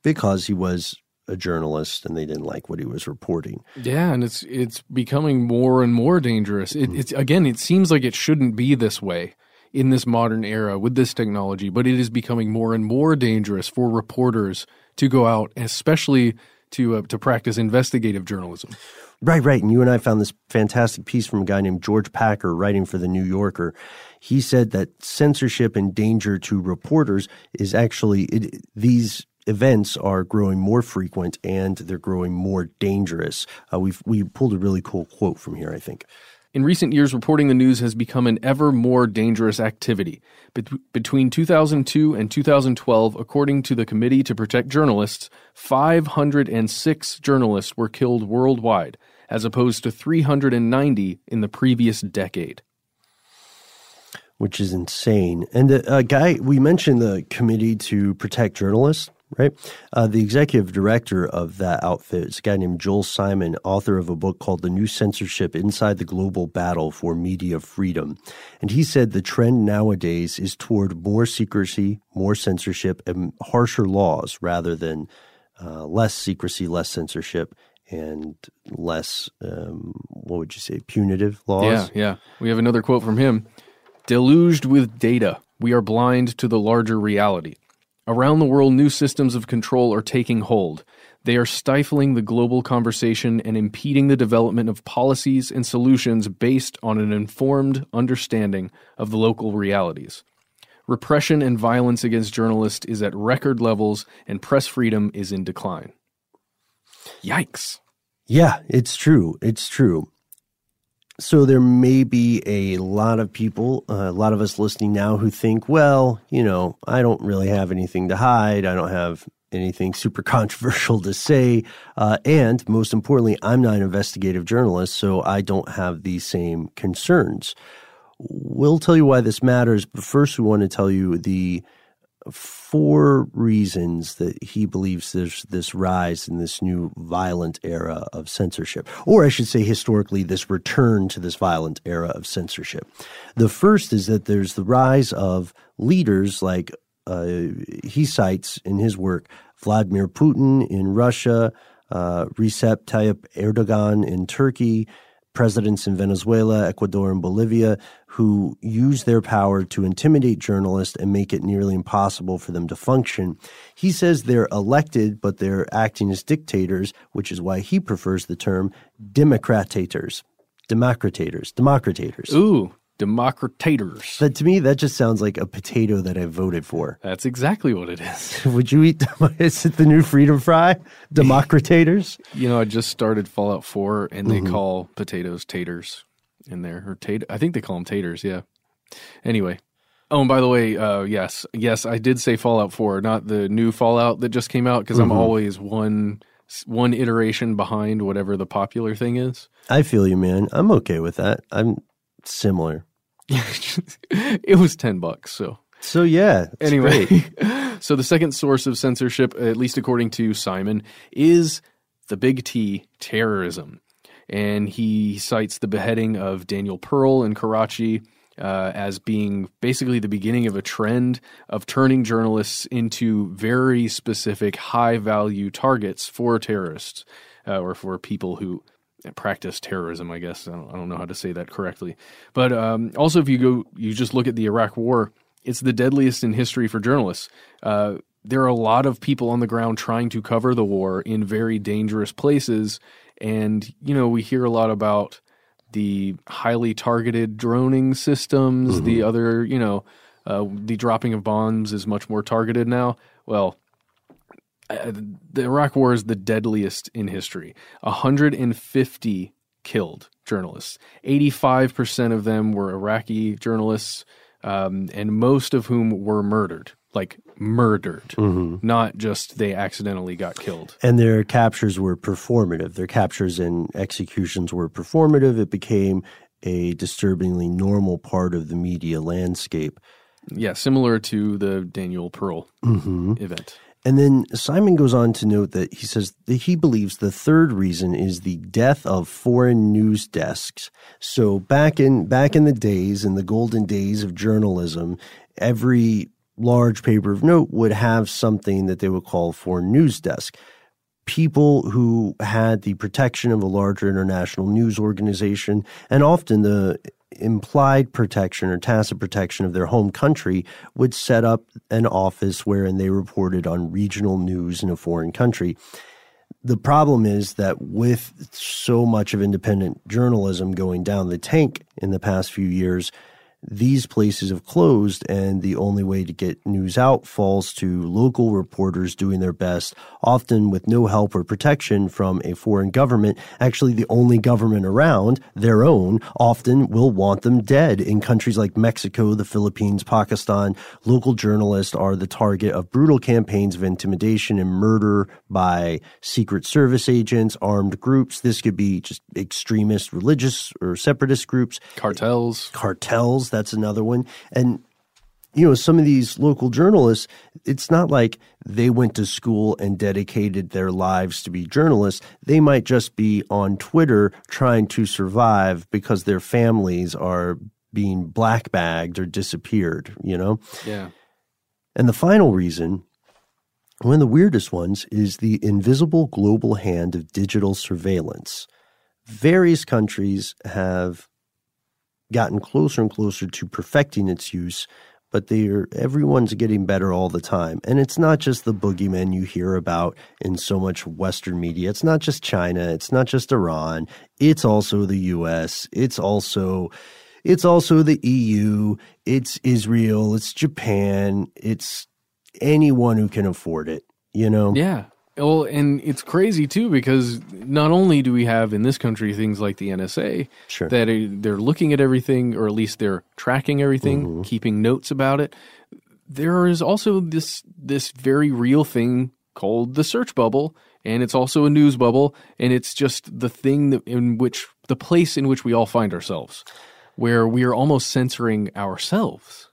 because he was a journalist and they didn't like what he was reporting. Yeah, and it's it's becoming more and more dangerous. It, it's again, it seems like it shouldn't be this way in this modern era with this technology, but it is becoming more and more dangerous for reporters to go out, especially to uh, to practice investigative journalism. Right, right. And you and I found this fantastic piece from a guy named George Packer writing for the New Yorker. He said that censorship and danger to reporters is actually it, these events are growing more frequent and they're growing more dangerous. Uh, we we pulled a really cool quote from here, I think. In recent years, reporting the news has become an ever more dangerous activity. Bet- between 2002 and 2012, according to the Committee to Protect Journalists, 506 journalists were killed worldwide, as opposed to 390 in the previous decade. Which is insane. And the uh, guy, we mentioned the Committee to Protect Journalists right? Uh, the executive director of that outfit is a guy named Joel Simon, author of a book called The New Censorship Inside the Global Battle for Media Freedom. And he said the trend nowadays is toward more secrecy, more censorship, and harsher laws rather than uh, less secrecy, less censorship. And less, um, what would you say, punitive laws? Yeah, yeah. We have another quote from him Deluged with data, we are blind to the larger reality. Around the world, new systems of control are taking hold. They are stifling the global conversation and impeding the development of policies and solutions based on an informed understanding of the local realities. Repression and violence against journalists is at record levels, and press freedom is in decline. Yikes. Yeah, it's true. It's true. So there may be a lot of people, uh, a lot of us listening now who think, well, you know, I don't really have anything to hide. I don't have anything super controversial to say. Uh, and most importantly, I'm not an investigative journalist, so I don't have these same concerns. We'll tell you why this matters, but first we want to tell you the four reasons that he believes there's this rise in this new violent era of censorship, or I should say, historically, this return to this violent era of censorship. The first is that there's the rise of leaders like uh, he cites in his work Vladimir Putin in Russia, uh, Recep Tayyip Erdogan in Turkey, presidents in Venezuela, Ecuador, and Bolivia who use their power to intimidate journalists and make it nearly impossible for them to function. He says they're elected, but they're acting as dictators, which is why he prefers the term democratators. Democratators. Democratators. Ooh, democratators. But to me, that just sounds like a potato that I voted for. That's exactly what it is. Would you eat? Is it the new freedom fry? Democratators. you know, I just started Fallout Four, and they mm-hmm. call potatoes taters in there, or tat. I think they call them taters. Yeah. Anyway. Oh, and by the way, uh, yes, yes, I did say Fallout Four, not the new Fallout that just came out, because mm-hmm. I'm always one one iteration behind whatever the popular thing is. I feel you, man. I'm okay with that. I'm similar. it was 10 bucks. So, so yeah. Anyway, so the second source of censorship, at least according to Simon, is the big T terrorism. And he cites the beheading of Daniel Pearl in Karachi uh, as being basically the beginning of a trend of turning journalists into very specific, high value targets for terrorists uh, or for people who practice terrorism. I guess I don't, I don't, know how to say that correctly, but um, also if you go, you just look at the Iraq War. It's the deadliest in history for journalists. Uh, there are a lot of people on the ground trying to cover the war in very dangerous places, and you know we hear a lot about the highly targeted droning systems. Mm-hmm. The other, you know, uh, the dropping of bombs is much more targeted now. Well, uh, the Iraq War is the deadliest in history. 150 killed journalists. 85% of them were Iraqi journalists, um, and most of whom were murdered. Like murdered, mm-hmm. not just they accidentally got killed. And their captures were performative. Their captures and executions were performative. It became a disturbingly normal part of the media landscape. Yeah, similar to the Daniel Pearl mm-hmm. event. And then Simon goes on to note that he says that he believes the third reason is the death of foreign news desks. So back in back in the days, in the golden days of journalism, every large paper of note would have something that they would call foreign news desk. People who had the protection of a larger international news organization and often the implied protection or tacit protection of their home country would set up an office wherein they reported on regional news in a foreign country. The problem is that with so much of independent journalism going down the tank in the past few years, these places have closed, and the only way to get news out falls to local reporters doing their best, often with no help or protection from a foreign government. Actually, the only government around, their own, often will want them dead. In countries like Mexico, the Philippines, Pakistan, local journalists are the target of brutal campaigns of intimidation and murder by Secret Service agents, armed groups. This could be just extremist religious or separatist groups, cartels. Cartels that's another one. And you know, some of these local journalists, it's not like they went to school and dedicated their lives to be journalists. They might just be on Twitter trying to survive because their families are being black bagged or disappeared, you know? Yeah. And the final reason, one of the weirdest ones, is the invisible global hand of digital surveillance. Various countries have gotten closer and closer to perfecting its use, but they're everyone's getting better all the time. And it's not just the boogeymen you hear about in so much Western media. It's not just China. It's not just Iran. It's also the US. It's also it's also the EU. It's Israel. It's Japan. It's anyone who can afford it, you know? Yeah. Well, and it's crazy too because not only do we have in this country things like the NSA sure. that are, they're looking at everything, or at least they're tracking everything, mm-hmm. keeping notes about it. There is also this this very real thing called the search bubble, and it's also a news bubble, and it's just the thing that, in which the place in which we all find ourselves, where we are almost censoring ourselves.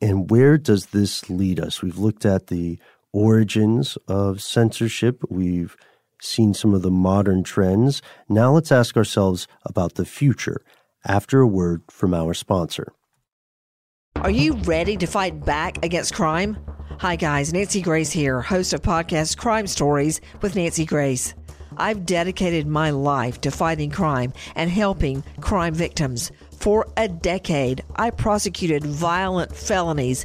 And where does this lead us? We've looked at the origins of censorship. We've seen some of the modern trends. Now let's ask ourselves about the future after a word from our sponsor. Are you ready to fight back against crime? Hi, guys. Nancy Grace here, host of podcast Crime Stories with Nancy Grace. I've dedicated my life to fighting crime and helping crime victims. For a decade, I prosecuted violent felonies,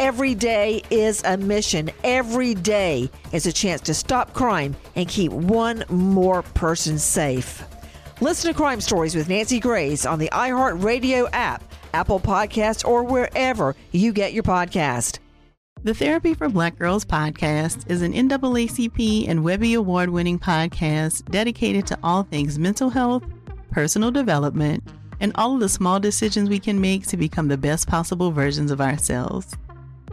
Every day is a mission. Every day is a chance to stop crime and keep one more person safe. Listen to Crime Stories with Nancy Grace on the iHeartRadio app Apple Podcasts, or wherever you get your podcast. The Therapy for Black Girls podcast is an NAACP and Webby Award winning podcast dedicated to all things mental health, personal development, and all of the small decisions we can make to become the best possible versions of ourselves.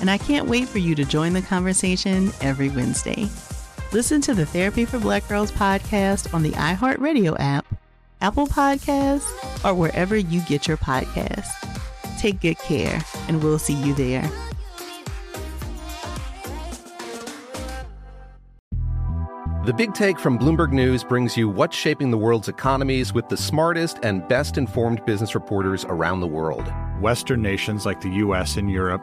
and I can't wait for you to join the conversation every Wednesday. Listen to the Therapy for Black Girls podcast on the iHeartRadio app Apple Podcasts, or wherever you get your podcasts. Take good care, and we'll see you there. The Big Take from Bloomberg News brings you what's shaping the world's economies with the smartest and best informed business reporters around the world. Western nations like the US and Europe.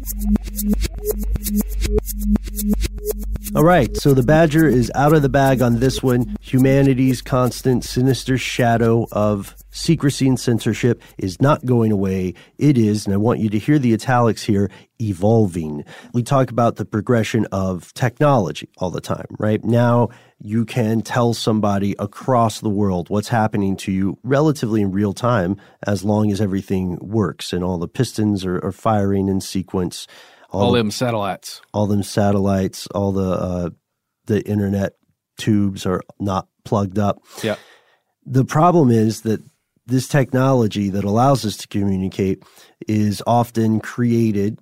All right, so the Badger is out of the bag on this one. Humanity's constant, sinister shadow of secrecy and censorship is not going away. It is, and I want you to hear the italics here, evolving. We talk about the progression of technology all the time, right? Now you can tell somebody across the world what's happening to you relatively in real time as long as everything works and all the pistons are, are firing in sequence. All, all them satellites. All them satellites, all the uh, the internet tubes are not plugged up. Yeah. The problem is that this technology that allows us to communicate is often created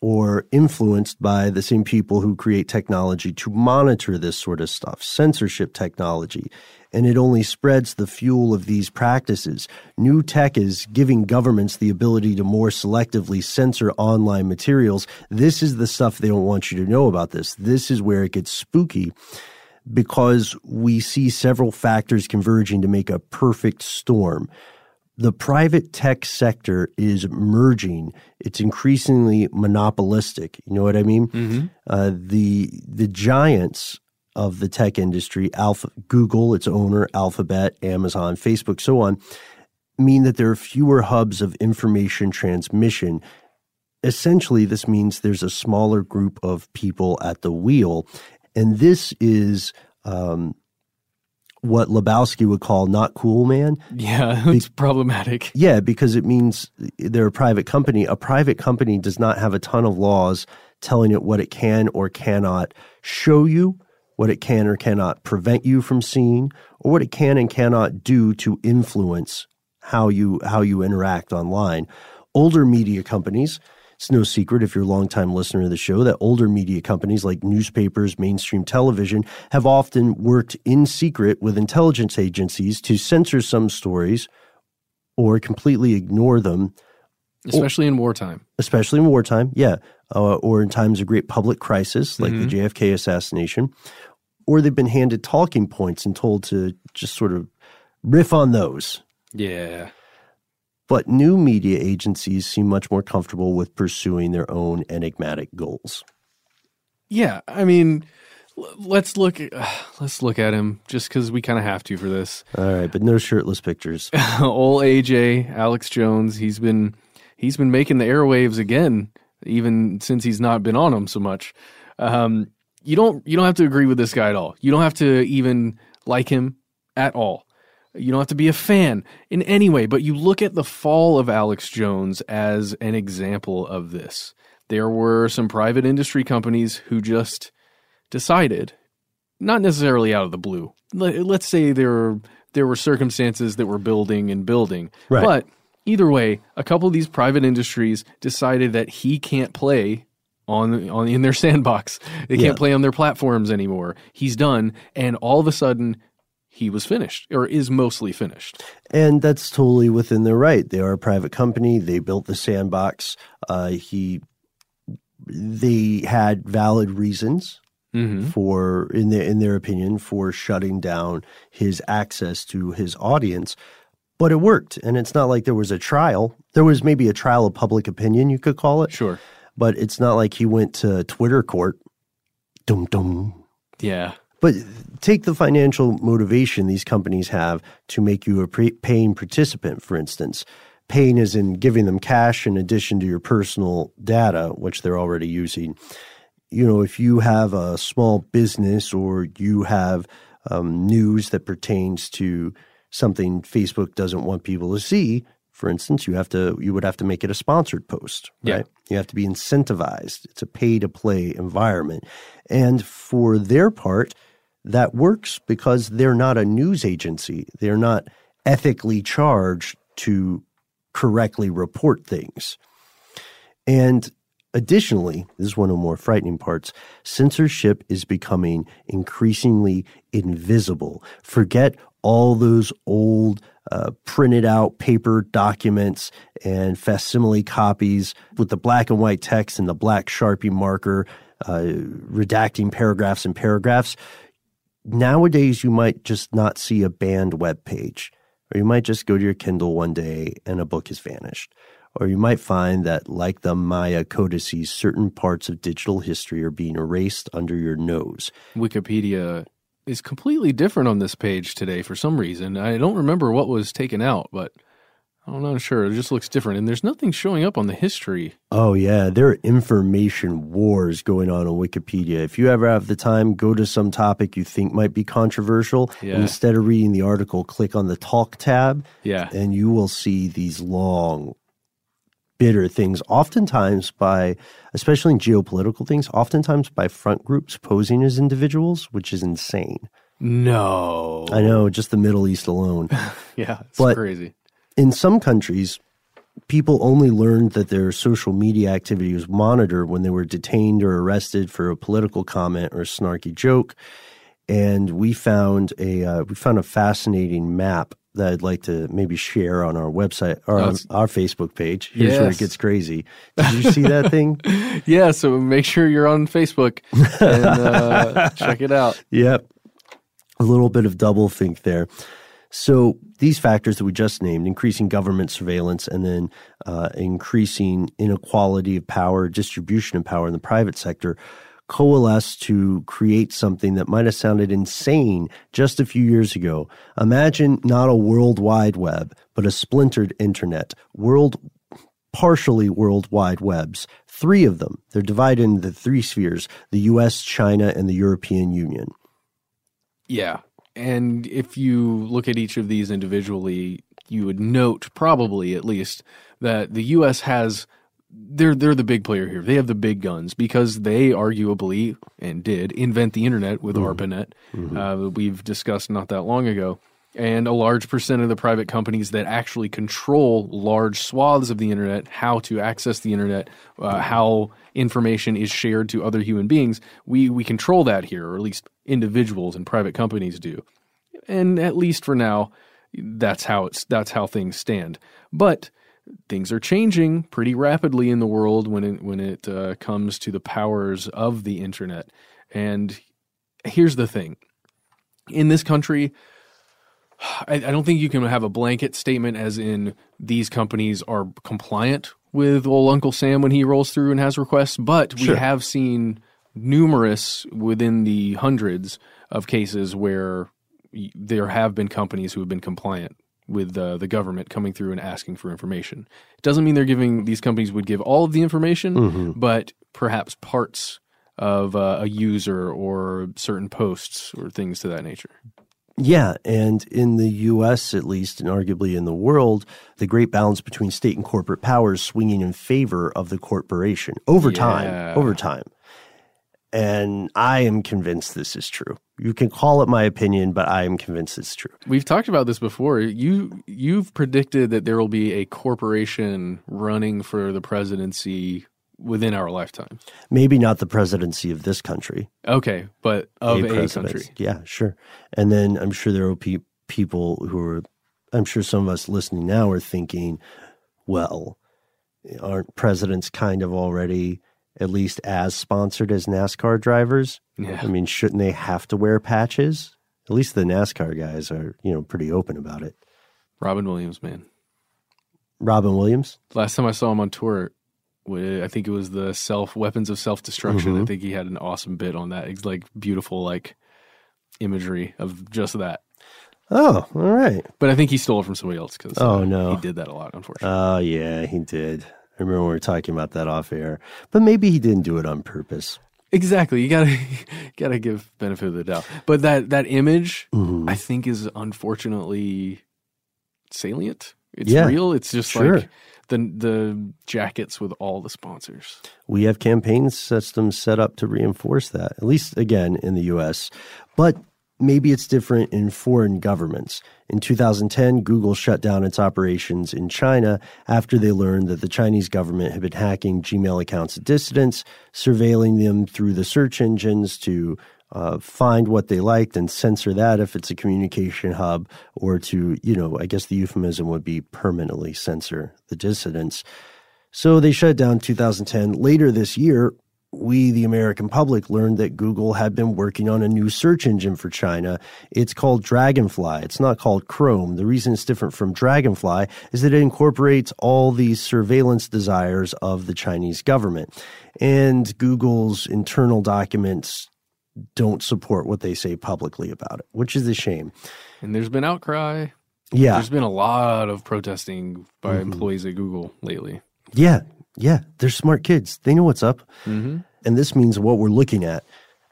or influenced by the same people who create technology to monitor this sort of stuff, censorship technology. And it only spreads the fuel of these practices. New tech is giving governments the ability to more selectively censor online materials. This is the stuff they don't want you to know about this. This is where it gets spooky because we see several factors converging to make a perfect storm. The private tech sector is merging. It's increasingly monopolistic. You know what I mean? Mm-hmm. Uh, the the giants of the tech industry, Alpha, Google, its owner, Alphabet, Amazon, Facebook, so on, mean that there are fewer hubs of information transmission. Essentially, this means there's a smaller group of people at the wheel, and this is um, what Lebowski would call not cool, man. Yeah, it's Be- problematic. Yeah, because it means they're a private company. A private company does not have a ton of laws telling it what it can or cannot show you, what it can or cannot prevent you from seeing, or what it can and cannot do to influence how you how you interact online. Older media companies it's no secret if you're a longtime listener of the show that older media companies like newspapers, mainstream television have often worked in secret with intelligence agencies to censor some stories or completely ignore them. Especially or, in wartime. Especially in wartime, yeah. Uh, or in times of great public crisis like mm-hmm. the JFK assassination. Or they've been handed talking points and told to just sort of riff on those. Yeah. But new media agencies seem much more comfortable with pursuing their own enigmatic goals. Yeah, I mean, let's look at, uh, let's look at him just because we kind of have to for this. All right, but no shirtless pictures. Old AJ Alex Jones, he's been he's been making the airwaves again, even since he's not been on them so much. Um, you don't you don't have to agree with this guy at all. You don't have to even like him at all. You don't have to be a fan in any way, but you look at the fall of Alex Jones as an example of this. There were some private industry companies who just decided, not necessarily out of the blue. Let's say there were, there were circumstances that were building and building, right. but either way, a couple of these private industries decided that he can't play on on in their sandbox. They can't play on their platforms anymore. He's done, and all of a sudden he was finished or is mostly finished. And that's totally within their right. They are a private company. They built the sandbox. Uh, he, they had valid reasons mm-hmm. for, in their in their opinion, for shutting down his access to his audience. But it worked, and it's not like there was a trial. There was maybe a trial of public opinion, you could call it. Sure, but it's not like he went to Twitter court. Dum dum. Yeah. But take the financial motivation these companies have to make you a pre- paying participant, for instance. Paying is in giving them cash in addition to your personal data, which they're already using. You know, if you have a small business or you have um, news that pertains to something Facebook doesn't want people to see, for instance, you have to you would have to make it a sponsored post, right? Yeah. You have to be incentivized. It's a pay to play environment. And for their part, that works because they're not a news agency. They're not ethically charged to correctly report things. And additionally, this is one of the more frightening parts censorship is becoming increasingly invisible. Forget all those old uh, printed out paper documents and facsimile copies with the black and white text and the black Sharpie marker, uh, redacting paragraphs and paragraphs. Nowadays, you might just not see a banned web page, or you might just go to your Kindle one day and a book has vanished. Or you might find that, like the Maya codices, certain parts of digital history are being erased under your nose. Wikipedia is completely different on this page today for some reason. I don't remember what was taken out, but I'm not sure. It just looks different. And there's nothing showing up on the history. Oh, yeah. There are information wars going on on Wikipedia. If you ever have the time, go to some topic you think might be controversial. Yeah. And instead of reading the article, click on the talk tab. Yeah. And you will see these long, bitter things, oftentimes by, especially in geopolitical things, oftentimes by front groups posing as individuals, which is insane. No. I know, just the Middle East alone. yeah, it's But- crazy. in some countries, people only learned that their social media activity was monitored when they were detained or arrested for a political comment or a snarky joke. And we found a uh, we found a fascinating map that I'd like to maybe share on our website or on our Facebook page. Here's where it gets crazy. Did you see that thing? Yeah, so make sure you're on Facebook and uh, check it out. Yep. A little bit of double think there. So these factors that we just named, increasing government surveillance and then uh, increasing inequality of power, distribution of power in the private sector, coalesce to create something that might have sounded insane just a few years ago. Imagine not a world wide web, but a splintered internet, world partially worldwide webs. Three of them. They're divided into three spheres: the U.S., China, and the European Union. Yeah. And if you look at each of these individually, you would note probably at least that the US has they're they're the big player here. They have the big guns because they arguably and did invent the internet with ARPANET. Uh, we've discussed not that long ago. And a large percent of the private companies that actually control large swaths of the internet, how to access the internet, uh, how information is shared to other human beings, we, we control that here, or at least individuals and private companies do. And at least for now, that's how it's that's how things stand. But things are changing pretty rapidly in the world when it when it uh, comes to the powers of the internet. And here's the thing: in this country, I, I don't think you can have a blanket statement as in these companies are compliant with old Uncle Sam when he rolls through and has requests, but Sure. we have seen numerous within the hundreds of cases where there have been companies who have been compliant with uh, the government coming through and asking for information. It doesn't mean they're giving these companies would give all of the information, Mhm. but perhaps parts of uh, a user or certain posts or things to that nature. Yeah, and in the US at least, and arguably in the world, the great balance between state and corporate powers swinging in favor of the corporation over Yeah. time, over time. And I am convinced this is true. You can call it my opinion, but I am convinced it's true. We've talked about this before. You you've predicted that there will be a corporation running for the presidency within our lifetime. Maybe not the presidency of this country. Okay, but of a, president. country. Yeah, sure. And then I'm sure there will be people who are, I'm sure some of us listening now are thinking, well, aren't presidents kind of already at least as sponsored as NASCAR drivers? Yeah. I mean, shouldn't they have to wear patches? At least the NASCAR guys are, you know, pretty open about it. Robin Williams, man. Robin Williams? Last time I saw him on tour, I think it was the self weapons of self destruction. I Mhm. think he had an awesome bit on that. It's like beautiful, like imagery of just that. Oh, all right. But I think he stole it from somebody else because Oh, no. he did that a lot. Unfortunately, Oh, yeah, he did. I remember we were talking about that off air. But maybe he didn't do it on purpose. exactly. You gotta gotta give benefit of the doubt. But that that image, Mhm. I think, is unfortunately salient. It's Yeah, real. It's just sure. like the the jackets with all the sponsors. We have campaign systems set up to reinforce that, at least again in the US. But maybe it's different in foreign governments. In 2010, Google shut down its operations in China after they learned that the Chinese government had been hacking Gmail accounts of dissidents, surveilling them through the search engines to uh, find what they liked and censor that if it's a communication hub, or to, you know, I guess the euphemism would be permanently censor the dissidents. So they shut down 2010. Later this year, we, the American public, learned that Google had been working on a new search engine for China. It's called Dragonfly. It's not called Chrome. The reason it's different from Dragonfly is that it incorporates all these surveillance desires of the Chinese government. And Google's internal documents don't support what they say publicly about it, which is a shame. And there's been outcry. Yeah. There's been a lot of protesting by Mhm. employees at Google lately. Yeah, yeah, they're smart kids. They know what's up. Mhm. And this means what we're looking at,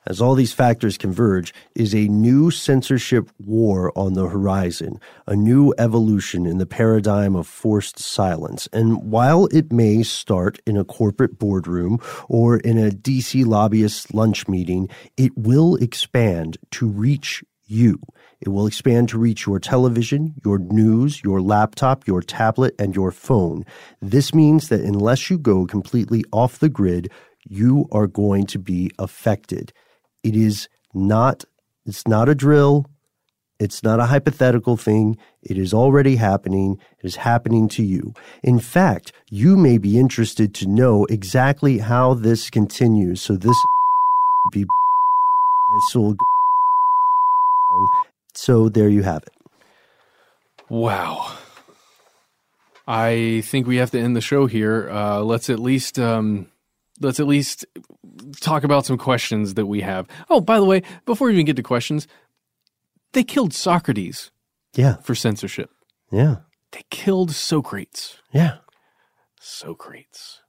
as all these factors converge, is a new censorship war on the horizon, a new evolution in the paradigm of forced silence. And while it may start in a corporate boardroom or in a DC lobbyist lunch meeting, it will expand to reach you. It will expand to reach your television, your news, your laptop, your tablet, and your phone. This means that unless you go completely off the grid, you are going to be affected. It is not it's not a drill. It's not a hypothetical thing. It is already happening. It is happening to you. In fact, you may be interested to know exactly how this continues. So this be go so there you have it. Wow. I think we have to end the show here. Uh, let's at least um, let's at least talk about some questions that we have. Oh, by the way, before we even get to questions, they killed Socrates. Yeah. For censorship. Yeah. They killed Socrates. Yeah. Socrates.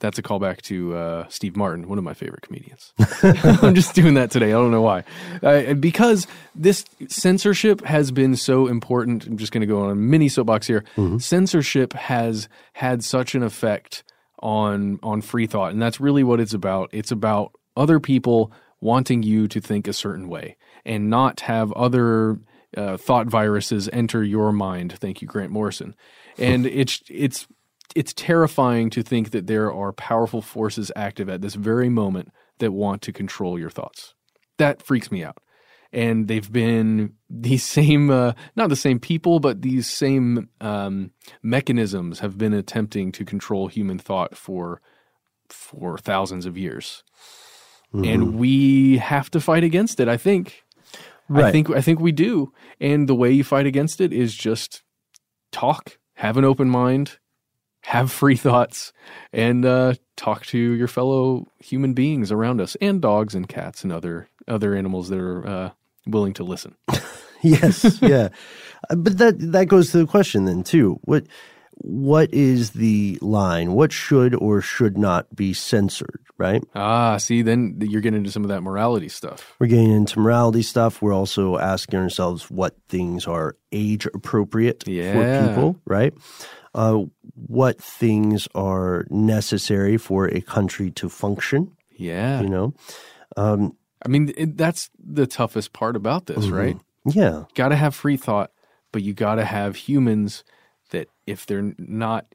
That's a callback to uh, Steve Martin, one of my favorite comedians. I'm just doing that today. I don't know why. Uh, because this censorship has been so important. I'm just going to go on a mini soapbox here. Censorship has had such an effect on on free thought, and that's really what it's about. It's about other people wanting you to think a certain way and not have other uh, thought viruses enter your mind. Thank you, Grant Morrison. And it's it's it's terrifying to think that there are powerful forces active at this very moment that want to control your thoughts. That freaks me out. And they've been these same, uh, not the same people, but these same um, mechanisms have been attempting to control human thought for for thousands of years. Mm-hmm. And we have to fight against it. I think. Right. I think I think we do. And the way you fight against it is just talk, have an open mind, have free thoughts, and uh, talk to your fellow human beings around us, and dogs and cats and other other animals that are uh, willing to listen. yes, yeah. Uh, But that that goes to the question then too. What what is the line? What should or should not be censored, right? Ah, see, then you're getting into some of that morality stuff. We're getting into morality stuff. We're also asking ourselves what things are age appropriate Yeah. for people, right? Uh, what things are necessary for a country to function, Yeah, you know? Um, I mean, it, that's the toughest part about this, Mhm. right? yeah. Got to have free thought, but you got to have humans that if they're not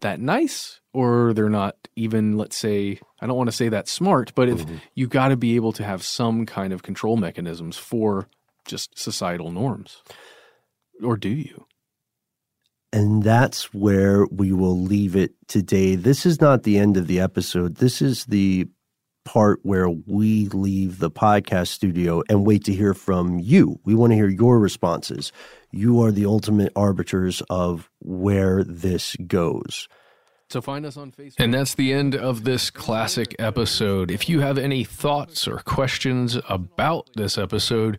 that nice or they're not even let's say I don't want to say that smart, but if you got to be able to have some kind of control mechanisms for just societal norms. Or do you? And that's where we will leave it today. This is not the end of the episode. This is the part where we leave the podcast studio and wait to hear from you. We want to hear your responses. You are the ultimate arbiters of where this goes. So find us on Facebook. And that's the end of this classic episode. If you have any thoughts or questions about this episode,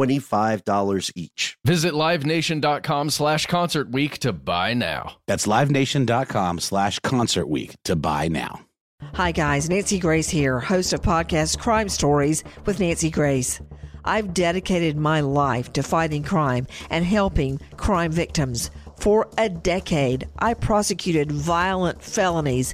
$25 each. Visit livenation.com slash concert week to buy now. That's livenation.com slash concert week to buy now. Hi, guys. Nancy Grace here, host of podcast Crime Stories with Nancy Grace. I've dedicated my life to fighting crime and helping crime victims. For a decade, I prosecuted violent felonies.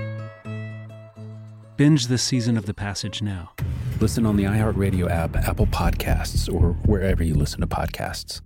Binge this season of The Passage now. Listen on the iHeartRadio app, Apple Podcasts, or wherever you listen to podcasts.